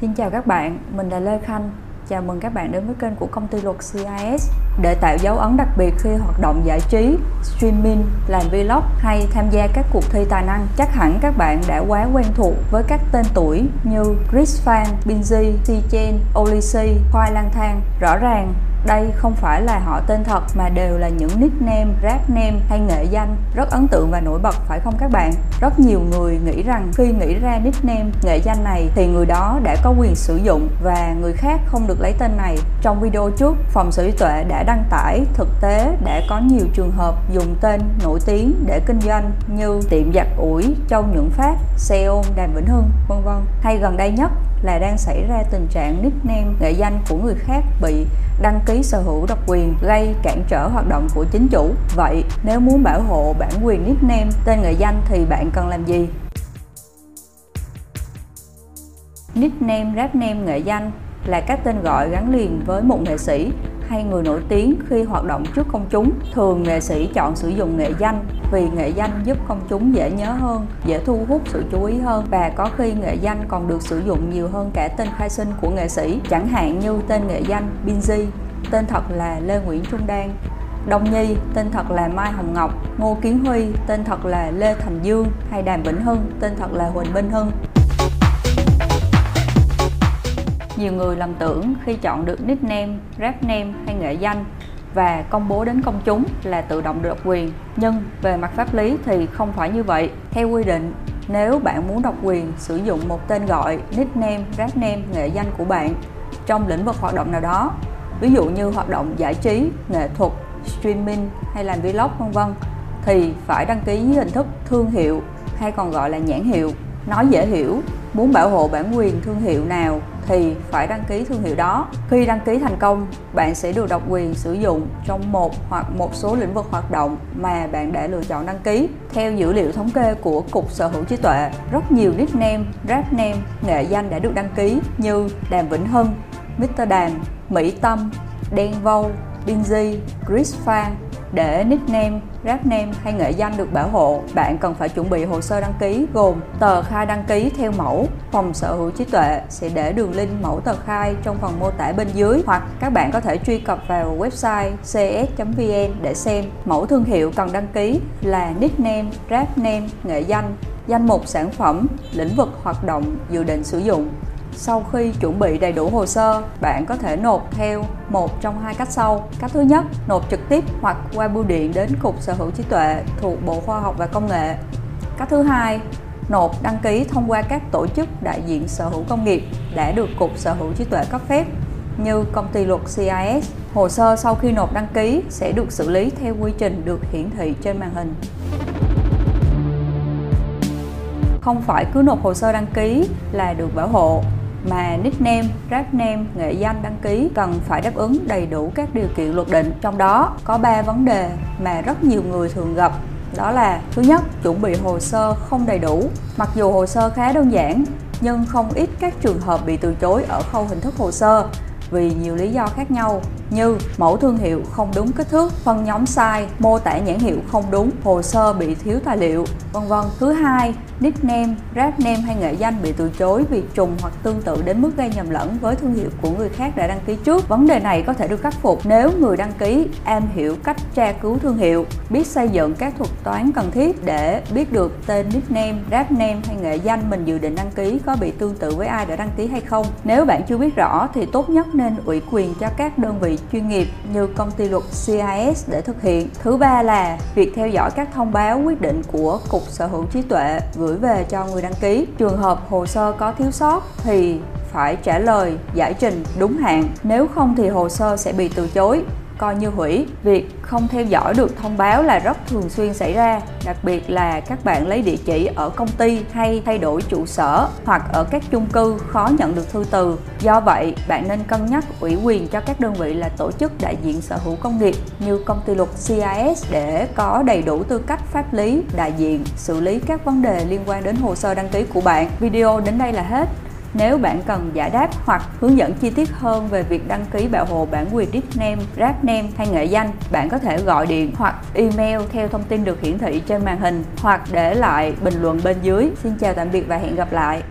Xin chào các bạn, mình là Lê Khanh. Chào mừng các bạn đến với kênh của công ty luật CIS. Để tạo dấu ấn đặc biệt khi hoạt động giải trí, streaming, làm vlog hay tham gia các cuộc thi tài năng, chắc hẳn các bạn đã quá quen thuộc với các tên tuổi như Chris Fan, Binzy, C-Chen, Olisi, Khoai Lang Thang. Rõ ràng đây không phải là họ tên thật mà đều là những nickname, rap name hay nghệ danh rất ấn tượng và nổi bật phải không các bạn? Rất nhiều người nghĩ rằng khi nghĩ ra nickname, nghệ danh này thì người đó đã có quyền sử dụng và người khác không được lấy tên này. Trong video trước, phòng sở hữu tuệ đã đăng tải thực tế đã có nhiều trường hợp dùng tên nổi tiếng để kinh doanh như tiệm giặt ủi Châu Nhuận Phát, xe ôm Đàm Vĩnh Hưng, vân vân. Hay gần đây nhất là đang xảy ra tình trạng nickname nghệ danh của người khác bị đăng ký sở hữu độc quyền gây cản trở hoạt động của chính chủ. Vậy nếu muốn bảo hộ bản quyền nickname tên nghệ danh thì bạn cần làm gì? Nickname, rap name, nghệ danh là các tên gọi gắn liền với một nghệ sĩ hay người nổi tiếng khi hoạt động trước công chúng. Thường nghệ sĩ chọn sử dụng nghệ danh vì nghệ danh giúp công chúng dễ nhớ hơn, dễ thu hút sự chú ý hơn và có khi nghệ danh còn được sử dụng nhiều hơn cả tên khai sinh của nghệ sĩ, chẳng hạn như tên nghệ danh Binzy, tên thật là Lê Nguyễn Trung Đan, Đông Nhi, tên thật là Mai Hồng Ngọc, Ngô Kiến Huy, tên thật là Lê Thành Dương hay Đàm Vĩnh Hưng, tên thật là Huỳnh Minh Hưng. Nhiều người lầm tưởng khi chọn được nickname, rap name hay nghệ danh và công bố đến công chúng là tự động được độc quyền. Nhưng về mặt pháp lý thì không phải như vậy. Theo quy định, nếu bạn muốn độc quyền sử dụng một tên gọi, nickname, rap name, nghệ danh của bạn trong lĩnh vực hoạt động nào đó, ví dụ như hoạt động giải trí, nghệ thuật, streaming hay làm vlog vân vân thì phải đăng ký dưới hình thức thương hiệu hay còn gọi là nhãn hiệu. Nói dễ hiểu, muốn bảo hộ bản quyền thương hiệu nào thì phải đăng ký thương hiệu đó. Khi đăng ký thành công, bạn sẽ được độc quyền sử dụng trong một hoặc một số lĩnh vực hoạt động mà bạn đã lựa chọn đăng ký. Theo dữ liệu thống kê của Cục Sở hữu trí tuệ, rất nhiều nickname, rap name, nghệ danh đã được đăng ký như Đàm Vĩnh Hưng, Mr. Đàm, Mỹ Tâm, Đen Vâu, Binzy, Chris Fan để nickname, rap name hay nghệ danh được bảo hộ, bạn cần phải chuẩn bị hồ sơ đăng ký gồm tờ khai đăng ký theo mẫu, phòng sở hữu trí tuệ sẽ để đường link mẫu tờ khai trong phần mô tả bên dưới hoặc các bạn có thể truy cập vào website cs.vn để xem. Mẫu thương hiệu cần đăng ký là nickname, rap name, nghệ danh, danh mục sản phẩm, lĩnh vực hoạt động dự định sử dụng sau khi chuẩn bị đầy đủ hồ sơ, bạn có thể nộp theo một trong hai cách sau. Cách thứ nhất, nộp trực tiếp hoặc qua bưu điện đến Cục Sở hữu trí tuệ thuộc Bộ Khoa học và Công nghệ. Cách thứ hai, nộp đăng ký thông qua các tổ chức đại diện sở hữu công nghiệp đã được Cục Sở hữu trí tuệ cấp phép như công ty luật CIS. Hồ sơ sau khi nộp đăng ký sẽ được xử lý theo quy trình được hiển thị trên màn hình. Không phải cứ nộp hồ sơ đăng ký là được bảo hộ mà nickname, rap name, nghệ danh đăng ký cần phải đáp ứng đầy đủ các điều kiện luật định. Trong đó có 3 vấn đề mà rất nhiều người thường gặp. Đó là thứ nhất chuẩn bị hồ sơ không đầy đủ. Mặc dù hồ sơ khá đơn giản nhưng không ít các trường hợp bị từ chối ở khâu hình thức hồ sơ vì nhiều lý do khác nhau như mẫu thương hiệu không đúng kích thước, phân nhóm sai, mô tả nhãn hiệu không đúng, hồ sơ bị thiếu tài liệu, vân vân. Thứ hai, nickname, rap name hay nghệ danh bị từ chối vì trùng hoặc tương tự đến mức gây nhầm lẫn với thương hiệu của người khác đã đăng ký trước. Vấn đề này có thể được khắc phục nếu người đăng ký am hiểu cách tra cứu thương hiệu, biết xây dựng các thuật toán cần thiết để biết được tên nickname, rap name hay nghệ danh mình dự định đăng ký có bị tương tự với ai đã đăng ký hay không. Nếu bạn chưa biết rõ thì tốt nhất nên ủy quyền cho các đơn vị vị chuyên nghiệp như công ty luật CIS để thực hiện. Thứ ba là việc theo dõi các thông báo quyết định của Cục Sở hữu trí tuệ gửi về cho người đăng ký. Trường hợp hồ sơ có thiếu sót thì phải trả lời giải trình đúng hạn, nếu không thì hồ sơ sẽ bị từ chối coi như hủy. Việc không theo dõi được thông báo là rất thường xuyên xảy ra, đặc biệt là các bạn lấy địa chỉ ở công ty hay thay đổi trụ sở hoặc ở các chung cư khó nhận được thư từ. Do vậy, bạn nên cân nhắc ủy quyền cho các đơn vị là tổ chức đại diện sở hữu công nghiệp như công ty luật CIS để có đầy đủ tư cách pháp lý đại diện xử lý các vấn đề liên quan đến hồ sơ đăng ký của bạn. Video đến đây là hết. Nếu bạn cần giải đáp hoặc hướng dẫn chi tiết hơn về việc đăng ký bảo hộ bản quyền nickname, rap name hay nghệ danh, bạn có thể gọi điện hoặc email theo thông tin được hiển thị trên màn hình hoặc để lại bình luận bên dưới. Xin chào tạm biệt và hẹn gặp lại.